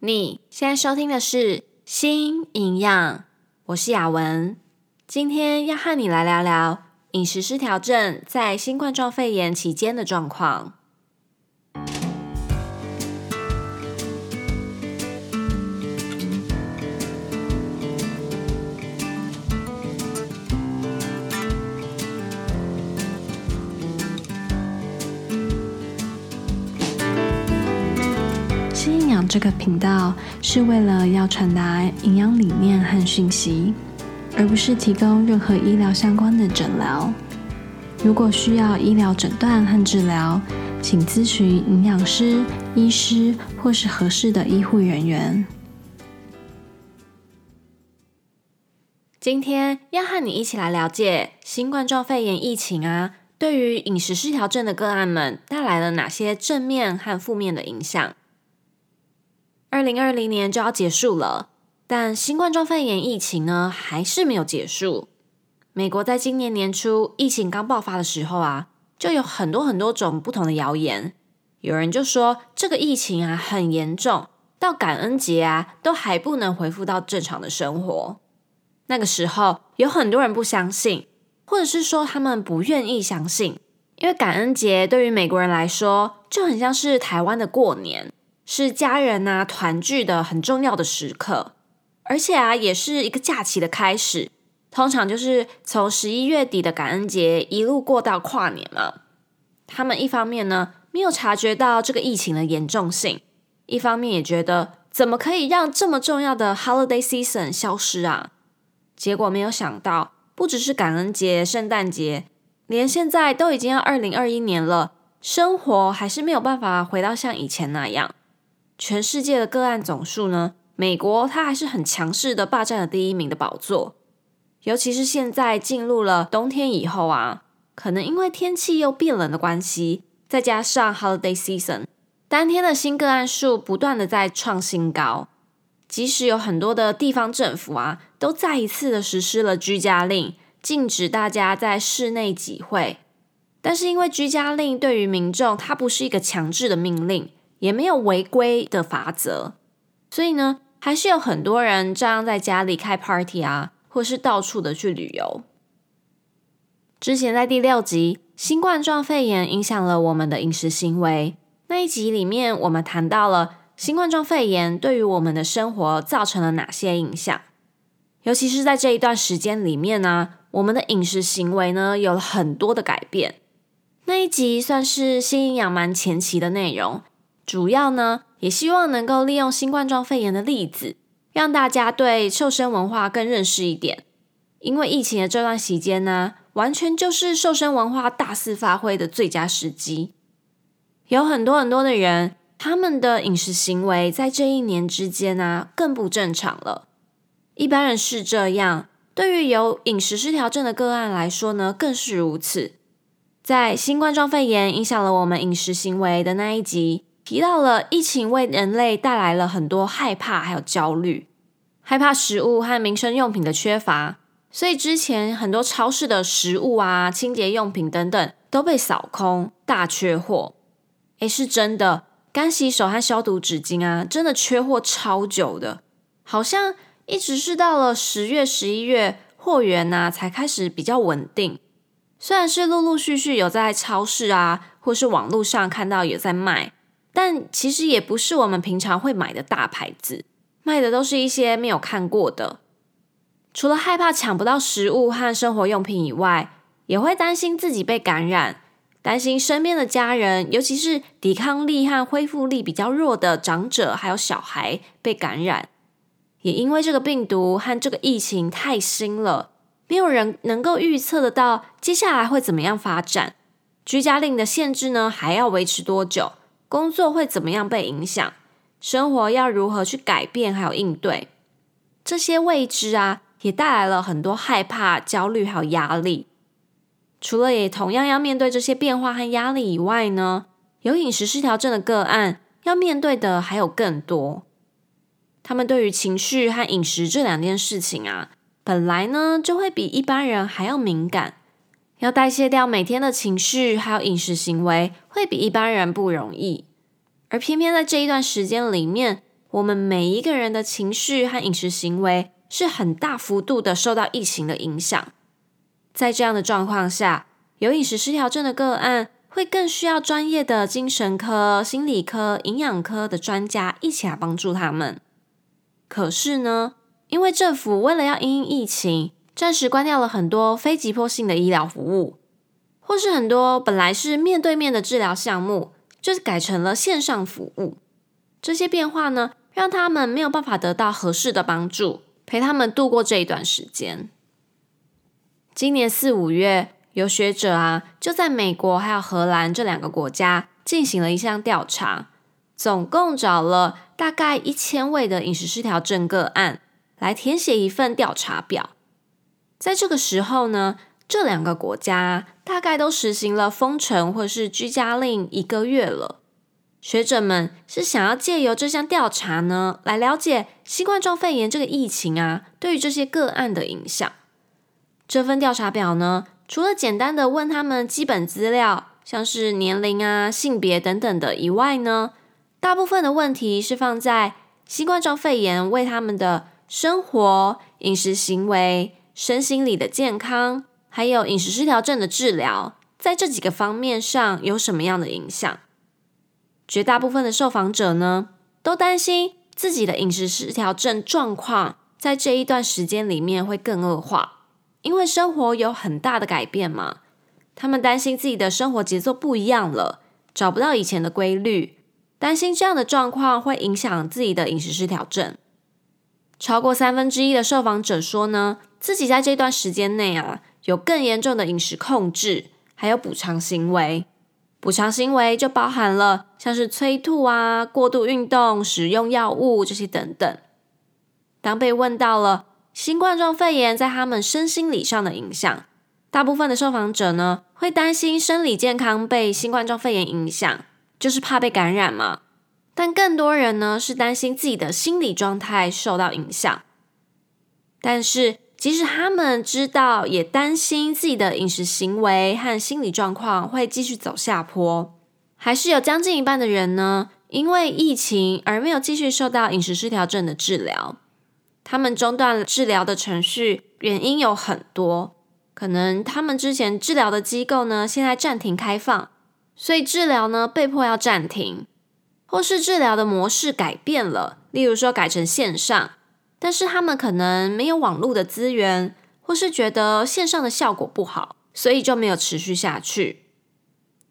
你现在收听的是《新营养》，我是雅文，今天要和你来聊聊饮食失调症在新冠状肺炎期间的状况。这个频道是为了要传达营养理念和讯息，而不是提供任何医疗相关的诊疗。如果需要医疗诊断和治疗，请咨询营养师、医师或是合适的医护人员。今天要和你一起来了解新冠状肺炎疫情啊，对于饮食失调症的个案们带来了哪些正面和负面的影响。二零二零年就要结束了，但新冠状肺炎疫情呢，还是没有结束。美国在今年年初疫情刚爆发的时候啊，就有很多很多种不同的谣言。有人就说这个疫情啊很严重，到感恩节啊都还不能恢复到正常的生活。那个时候有很多人不相信，或者是说他们不愿意相信，因为感恩节对于美国人来说就很像是台湾的过年。是家人呐、团聚的很重要的时刻，而且啊，也是一个假期的开始。通常就是从十一月底的感恩节一路过到跨年嘛。他们一方面呢没有察觉到这个疫情的严重性，一方面也觉得怎么可以让这么重要的 holiday season 消失啊？结果没有想到，不只是感恩节、圣诞节，连现在都已经要二零二一年了，生活还是没有办法回到像以前那样。全世界的个案总数呢，美国它还是很强势的霸占了第一名的宝座。尤其是现在进入了冬天以后啊，可能因为天气又变冷的关系，再加上 holiday season，当天的新个案数不断的在创新高。即使有很多的地方政府啊，都再一次的实施了居家令，禁止大家在室内集会。但是因为居家令对于民众，它不是一个强制的命令。也没有违规的法则，所以呢，还是有很多人照样在家里开 party 啊，或是到处的去旅游。之前在第六集《新冠状肺炎影响了我们的饮食行为》那一集里面，我们谈到了新冠状肺炎对于我们的生活造成了哪些影响，尤其是在这一段时间里面呢，我们的饮食行为呢有了很多的改变。那一集算是新营养蛮前期的内容。主要呢，也希望能够利用新冠状肺炎的例子，让大家对瘦身文化更认识一点。因为疫情的这段时间呢，完全就是瘦身文化大肆发挥的最佳时机。有很多很多的人，他们的饮食行为在这一年之间呢，更不正常了。一般人是这样，对于有饮食失调症的个案来说呢，更是如此。在新冠状肺炎影响了我们饮食行为的那一集。提到了疫情为人类带来了很多害怕，还有焦虑，害怕食物和民生用品的缺乏，所以之前很多超市的食物啊、清洁用品等等都被扫空，大缺货。诶，是真的，干洗手和消毒纸巾啊，真的缺货超久的，好像一直是到了十月、十一月货源呐才开始比较稳定。虽然是陆陆续续有在超市啊，或是网络上看到有在卖。但其实也不是我们平常会买的大牌子，卖的都是一些没有看过的。除了害怕抢不到食物和生活用品以外，也会担心自己被感染，担心身边的家人，尤其是抵抗力和恢复力比较弱的长者还有小孩被感染。也因为这个病毒和这个疫情太新了，没有人能够预测得到接下来会怎么样发展。居家令的限制呢，还要维持多久？工作会怎么样被影响？生活要如何去改变，还有应对这些未知啊，也带来了很多害怕、焦虑还有压力。除了也同样要面对这些变化和压力以外呢，有饮食失调症的个案要面对的还有更多。他们对于情绪和饮食这两件事情啊，本来呢就会比一般人还要敏感。要代谢掉每天的情绪，还有饮食行为，会比一般人不容易。而偏偏在这一段时间里面，我们每一个人的情绪和饮食行为是很大幅度的受到疫情的影响。在这样的状况下，有饮食失调症的个案会更需要专业的精神科、心理科、营养科的专家一起来帮助他们。可是呢，因为政府为了要因应疫情，暂时关掉了很多非急迫性的医疗服务，或是很多本来是面对面的治疗项目，就改成了线上服务。这些变化呢，让他们没有办法得到合适的帮助，陪他们度过这一段时间。今年四五月，有学者啊，就在美国还有荷兰这两个国家进行了一项调查，总共找了大概一千位的饮食失调症个案来填写一份调查表。在这个时候呢，这两个国家大概都实行了封城或是居家令一个月了。学者们是想要借由这项调查呢，来了解新冠状肺炎这个疫情啊，对于这些个案的影响。这份调查表呢，除了简单的问他们基本资料，像是年龄啊、性别等等的以外呢，大部分的问题是放在新冠状肺炎为他们的生活、饮食行为、身心理的健康，还有饮食失调症的治疗，在这几个方面上有什么样的影响？绝大部分的受访者呢，都担心自己的饮食失调症状况在这一段时间里面会更恶化，因为生活有很大的改变嘛。他们担心自己的生活节奏不一样了，找不到以前的规律，担心这样的状况会影响自己的饮食失调症。超过三分之一的受访者说呢，自己在这段时间内啊，有更严重的饮食控制，还有补偿行为。补偿行为就包含了像是催吐啊、过度运动、使用药物这些等等。当被问到了新冠状肺炎在他们身心理上的影响，大部分的受访者呢，会担心生理健康被新冠状肺炎影响，就是怕被感染嘛。但更多人呢，是担心自己的心理状态受到影响。但是，即使他们知道，也担心自己的饮食行为和心理状况会继续走下坡，还是有将近一半的人呢，因为疫情而没有继续受到饮食失调症的治疗。他们中断治疗的程序，原因有很多，可能他们之前治疗的机构呢，现在暂停开放，所以治疗呢被迫要暂停，或是治疗的模式改变了，例如说改成线上。但是他们可能没有网络的资源，或是觉得线上的效果不好，所以就没有持续下去。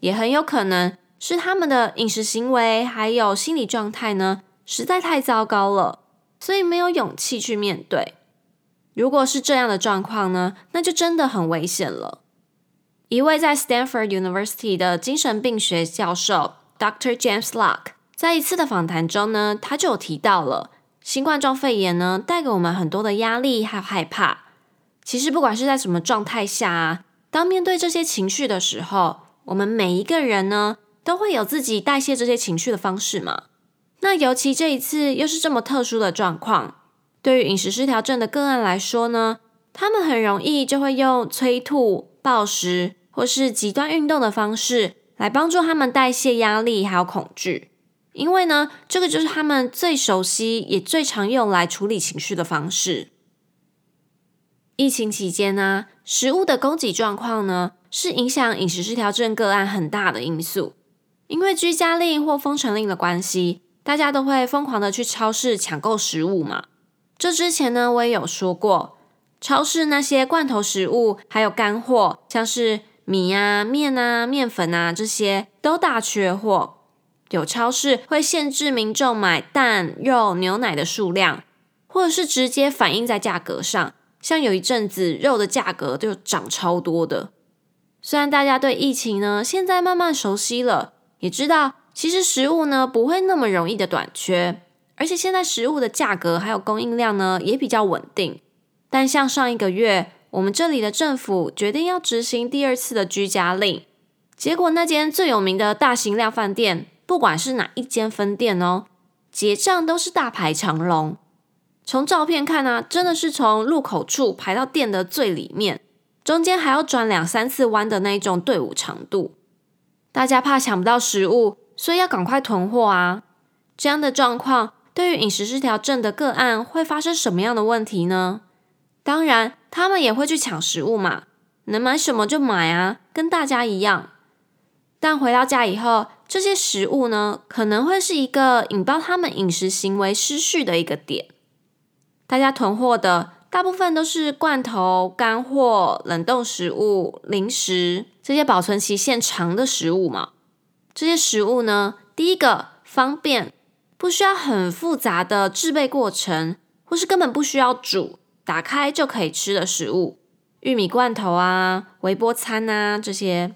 也很有可能是他们的饮食行为还有心理状态呢，实在太糟糕了，所以没有勇气去面对。如果是这样的状况呢，那就真的很危险了。一位在 Stanford University 的精神病学教授 Dr. James Lock 在一次的访谈中呢，他就有提到了。新冠状肺炎呢，带给我们很多的压力还有害怕。其实不管是在什么状态下啊，当面对这些情绪的时候，我们每一个人呢，都会有自己代谢这些情绪的方式嘛。那尤其这一次又是这么特殊的状况，对于饮食失调症的个案来说呢，他们很容易就会用催吐、暴食或是极端运动的方式来帮助他们代谢压力还有恐惧。因为呢，这个就是他们最熟悉也最常用来处理情绪的方式。疫情期间呢，食物的供给状况呢，是影响饮食失调症个案很大的因素。因为居家令或封城令的关系，大家都会疯狂的去超市抢购食物嘛。这之前呢，我也有说过，超市那些罐头食物还有干货，像是米啊、面啊、面粉啊这些，都大缺货。有超市会限制民众买蛋、肉、牛奶的数量，或者是直接反映在价格上。像有一阵子肉的价格就涨超多的。虽然大家对疫情呢现在慢慢熟悉了，也知道其实食物呢不会那么容易的短缺，而且现在食物的价格还有供应量呢也比较稳定。但像上一个月，我们这里的政府决定要执行第二次的居家令，结果那间最有名的大型量饭店。不管是哪一间分店哦，结账都是大排长龙。从照片看啊，真的是从入口处排到店的最里面，中间还要转两三次弯的那种队伍长度。大家怕抢不到食物，所以要赶快囤货啊。这样的状况对于饮食失调症的个案会发生什么样的问题呢？当然，他们也会去抢食物嘛，能买什么就买啊，跟大家一样。但回到家以后，这些食物呢，可能会是一个引爆他们饮食行为失序的一个点。大家囤货的大部分都是罐头、干货、冷冻食物、零食，这些保存期限长的食物嘛。这些食物呢，第一个方便，不需要很复杂的制备过程，或是根本不需要煮，打开就可以吃的食物，玉米罐头啊、微波餐啊这些。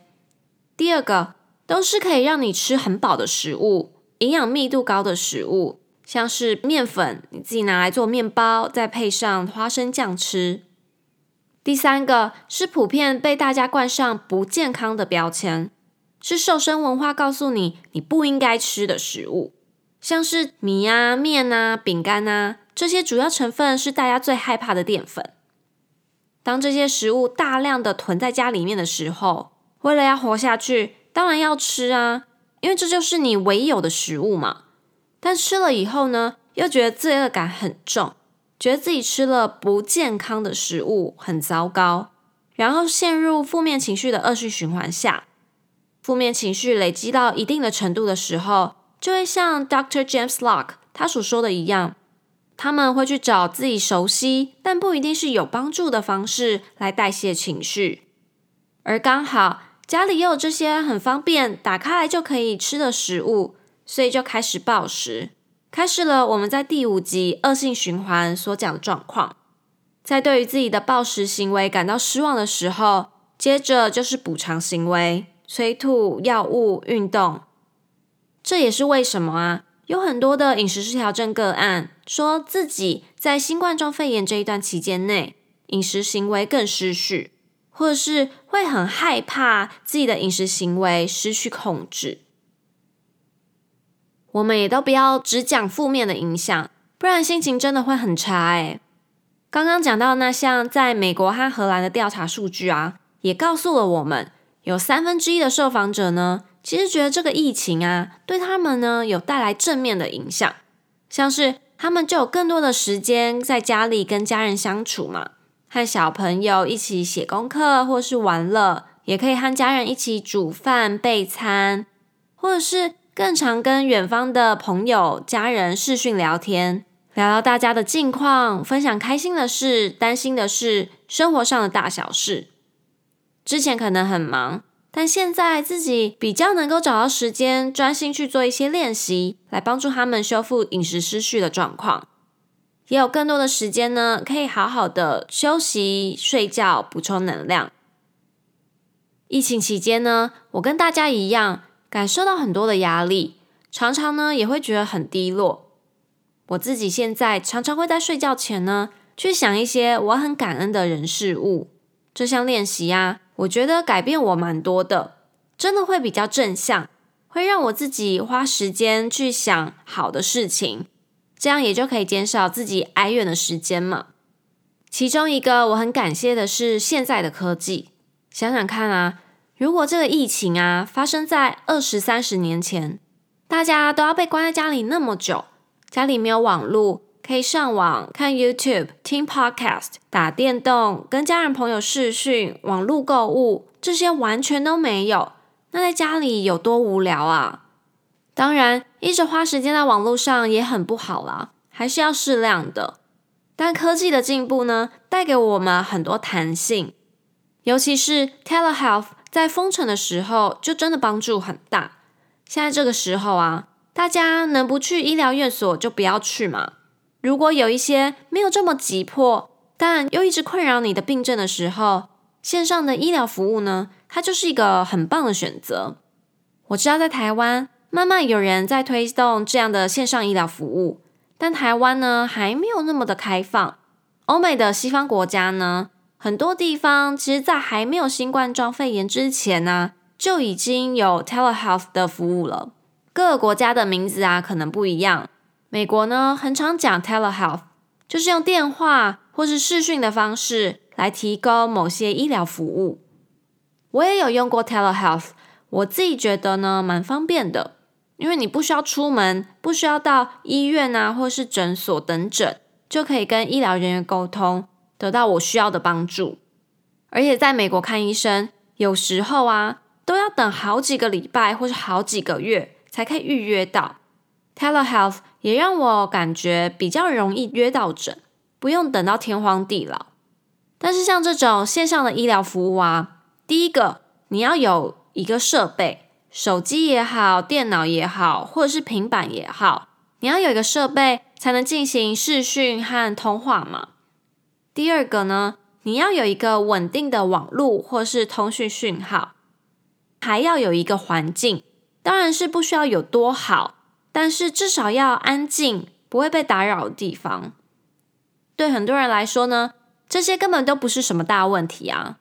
第二个都是可以让你吃很饱的食物，营养密度高的食物，像是面粉，你自己拿来做面包，再配上花生酱吃。第三个是普遍被大家冠上不健康的标签，是瘦身文化告诉你你不应该吃的食物，像是米啊、面啊、饼干啊，这些主要成分是大家最害怕的淀粉。当这些食物大量的囤在家里面的时候，为了要活下去，当然要吃啊，因为这就是你唯有的食物嘛。但吃了以后呢，又觉得罪恶感很重，觉得自己吃了不健康的食物，很糟糕，然后陷入负面情绪的恶性循环下。负面情绪累积到一定的程度的时候，就会像 Dr. James Locke 他所说的一样，他们会去找自己熟悉但不一定是有帮助的方式来代谢情绪，而刚好。家里也有这些很方便，打开来就可以吃的食物，所以就开始暴食，开始了我们在第五集恶性循环所讲的状况。在对于自己的暴食行为感到失望的时候，接着就是补偿行为，催吐、药物、运动。这也是为什么啊，有很多的饮食失调症个案说自己在新冠状肺炎这一段期间内，饮食行为更失序。或者是会很害怕自己的饮食行为失去控制，我们也都不要只讲负面的影响，不然心情真的会很差诶。刚刚讲到那项在美国和荷兰的调查数据啊，也告诉了我们，有三分之一的受访者呢，其实觉得这个疫情啊，对他们呢有带来正面的影响，像是他们就有更多的时间在家里跟家人相处嘛。和小朋友一起写功课，或是玩乐，也可以和家人一起煮饭备餐，或者是更常跟远方的朋友、家人视讯聊天，聊聊大家的近况，分享开心的事、担心的事、生活上的大小事。之前可能很忙，但现在自己比较能够找到时间，专心去做一些练习，来帮助他们修复饮食失序的状况。也有更多的时间呢，可以好好的休息、睡觉，补充能量。疫情期间呢，我跟大家一样，感受到很多的压力，常常呢也会觉得很低落。我自己现在常常会在睡觉前呢，去想一些我很感恩的人事物。这项练习啊，我觉得改变我蛮多的，真的会比较正向，会让我自己花时间去想好的事情。这样也就可以减少自己哀怨的时间嘛。其中一个我很感谢的是现在的科技。想想看啊，如果这个疫情啊发生在二十三十年前，大家都要被关在家里那么久，家里没有网络，可以上网看 YouTube、听 Podcast、打电动、跟家人朋友视讯、网络购物，这些完全都没有。那在家里有多无聊啊！当然，一直花时间在网络上也很不好啦，还是要适量的。但科技的进步呢，带给我们很多弹性，尤其是 telehealth 在封城的时候，就真的帮助很大。现在这个时候啊，大家能不去医疗院所就不要去嘛。如果有一些没有这么急迫，但又一直困扰你的病症的时候，线上的医疗服务呢，它就是一个很棒的选择。我知道在台湾。慢慢有人在推动这样的线上医疗服务，但台湾呢，还没有那么的开放。欧美的西方国家呢，很多地方其实在还没有新冠状肺炎之前呢，就已经有 telehealth 的服务了。各个国家的名字啊可能不一样。美国呢，很常讲 telehealth，就是用电话或是视讯的方式来提供某些医疗服务。我也有用过 telehealth，我自己觉得呢蛮方便的。因为你不需要出门，不需要到医院啊，或是诊所等诊，就可以跟医疗人员沟通，得到我需要的帮助。而且在美国看医生，有时候啊，都要等好几个礼拜或是好几个月才可以预约到。Telehealth 也让我感觉比较容易约到诊，不用等到天荒地老。但是像这种线上的医疗服务啊，第一个你要有一个设备，手机也好，电脑也好，或者是平板也好，你要有一个设备才能进行视讯和通话嘛。第二个呢，你要有一个稳定的网络或是通讯讯号，还要有一个环境，当然是不需要有多好，但是至少要安静，不会被打扰的地方。对很多人来说呢，这些根本都不是什么大问题啊。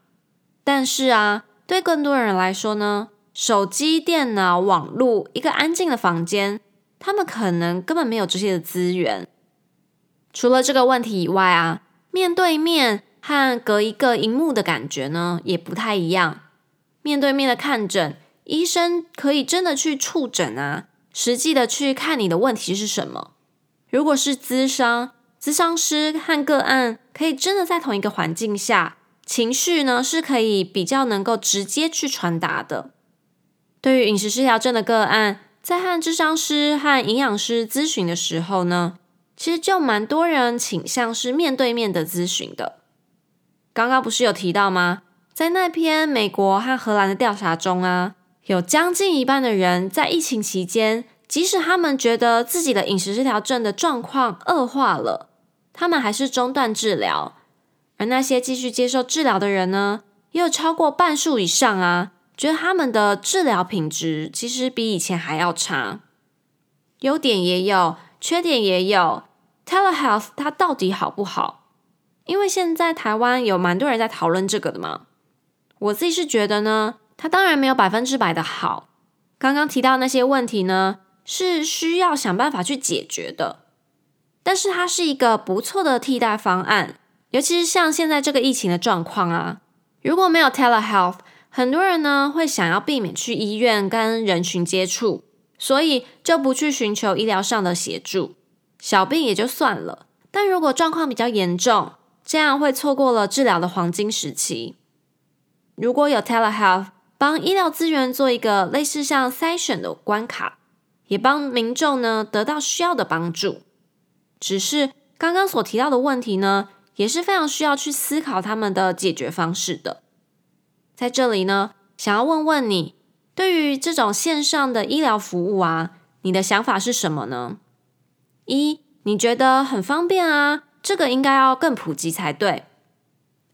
但是啊，对更多人来说呢，手机、电脑、网络，一个安静的房间，他们可能根本没有这些的资源。除了这个问题以外啊，面对面。和隔一个荧幕的感觉呢，也不太一样。面对面的看诊，医生可以真的去触诊啊，实际的去看你的问题是什么。如果是咨商，咨商师和个案可以真的在同一个环境下，情绪呢是可以比较能够直接去传达的。对于饮食失调症的个案，在和智商师和营养师咨询的时候呢，其实就蛮多人倾向是面对面的咨询的。刚刚不是有提到吗？在那篇美国和荷兰的调查中啊，有将近一半的人在疫情期间，即使他们觉得自己的饮食失调症的状况恶化了，他们还是中断治疗。而那些继续接受治疗的人呢，也有超过半数以上啊，觉得他们的治疗品质其实比以前还要差。优点也有，缺点也有。Telehealth 它到底好不好？因为现在台湾有蛮多人在讨论这个的嘛，我自己是觉得呢，它当然没有百分之百的好。刚刚提到那些问题呢，是需要想办法去解决的，但是它是一个不错的替代方案。尤其是像现在这个疫情的状况啊，如果没有 telehealth，很多人呢会想要避免去医院跟人群接触，所以就不去寻求医疗上的协助，小病也就算了。但如果状况比较严重，这样会错过了治疗的黄金时期。如果有 telehealth 帮医疗资源做一个类似像筛选的关卡，也帮民众呢得到需要的帮助。只是刚刚所提到的问题呢，也是非常需要去思考他们的解决方式的。在这里呢，想要问问你，对于这种线上的医疗服务啊，你的想法是什么呢？一，你觉得很方便啊？这个应该要更普及才对。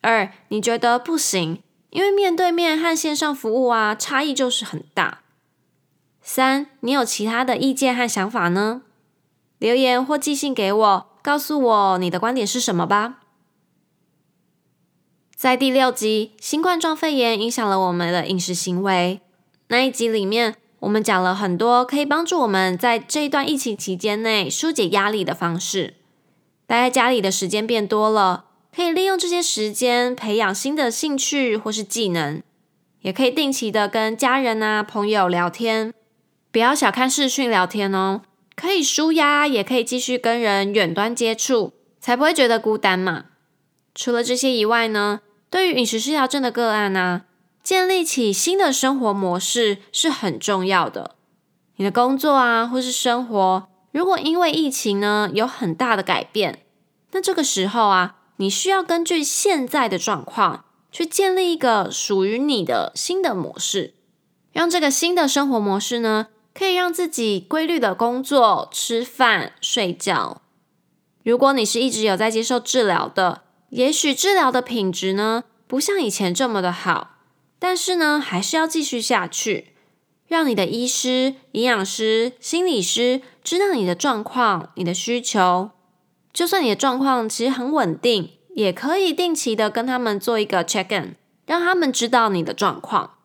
二，你觉得不行，因为面对面和线上服务啊，差异就是很大。三，你有其他的意见和想法呢？留言或寄信给我，告诉我你的观点是什么吧。在第六集，新冠状肺炎影响了我们的饮食行为。那一集里面，我们讲了很多可以帮助我们在这一段疫情期间内纾解压力的方式。待在家里的时间变多了，可以利用这些时间培养新的兴趣或是技能，也可以定期的跟家人啊、朋友聊天。不要小看视讯聊天哦，可以舒压，也可以继续跟人远端接触，才不会觉得孤单嘛。除了这些以外呢，对于饮食失调症的个案呢，建立起新的生活模式是很重要的。你的工作啊，或是生活。如果因为疫情呢，有很大的改变，那这个时候啊，你需要根据现在的状况去建立一个属于你的新的模式，让这个新的生活模式呢，可以让自己规律的工作、吃饭、睡觉。如果你是一直有在接受治疗的，也许治疗的品质呢，不像以前这么的好，但是呢，还是要继续下去。让你的医师、营养师、心理师知道你的状况、你的需求。就算你的状况其实很稳定，也可以定期的跟他们做一个 check in，让他们知道你的状况。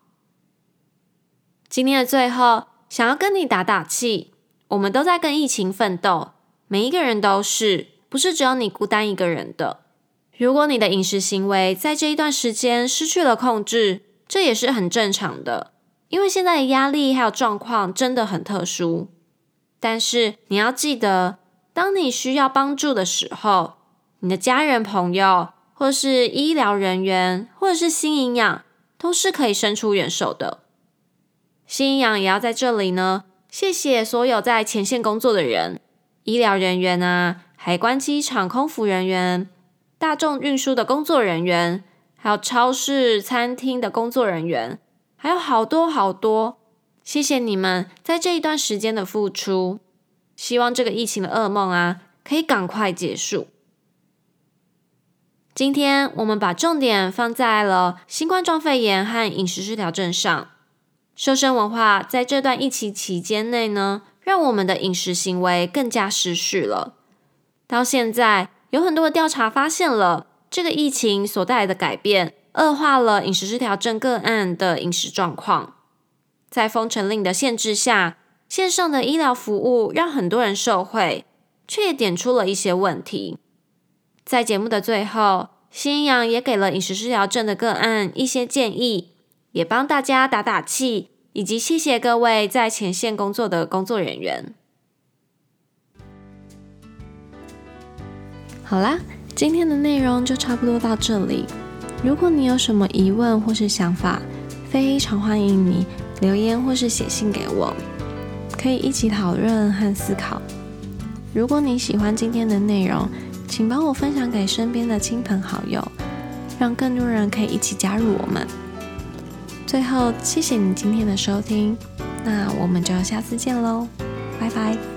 今天的最后，想要跟你打打气，我们都在跟疫情奋斗，每一个人都是，不是只有你孤单一个人的。如果你的饮食行为在这一段时间失去了控制，这也是很正常的。因为现在的压力还有状况真的很特殊，但是你要记得，当你需要帮助的时候，你的家人、朋友，或是医疗人员，或者是新营养，都是可以伸出援手的。新营养也要在这里呢，谢谢所有在前线工作的人，医疗人员啊，海关、机场、空服人员，大众运输的工作人员，还有超市、餐厅的工作人员，还有好多好多，谢谢你们在这一段时间的付出。希望这个疫情的噩梦啊，可以赶快结束。今天我们把重点放在了新冠状肺炎和饮食失调症上。瘦身文化在这段疫情期间内呢，让我们的饮食行为更加失序了。到现在，有很多的调查发现了这个疫情所带来的改变，恶化了饮食失调症个案的饮食状况。在封城令的限制下，线上的医疗服务让很多人受惠，却也点出了一些问题。在节目的最后，新阳也给了饮食失调症的个案一些建议。也帮大家打打气，以及谢谢各位在前线工作的工作人员。好啦，今天的内容就差不多到这里。如果你有什么疑问或是想法，非常欢迎你留言或是写信给我，可以一起讨论和思考。如果你喜欢今天的内容，请帮我分享给身边的亲朋好友，让更多人可以一起加入我们。最后，谢谢你今天的收听，那我们就下次见喽，拜拜。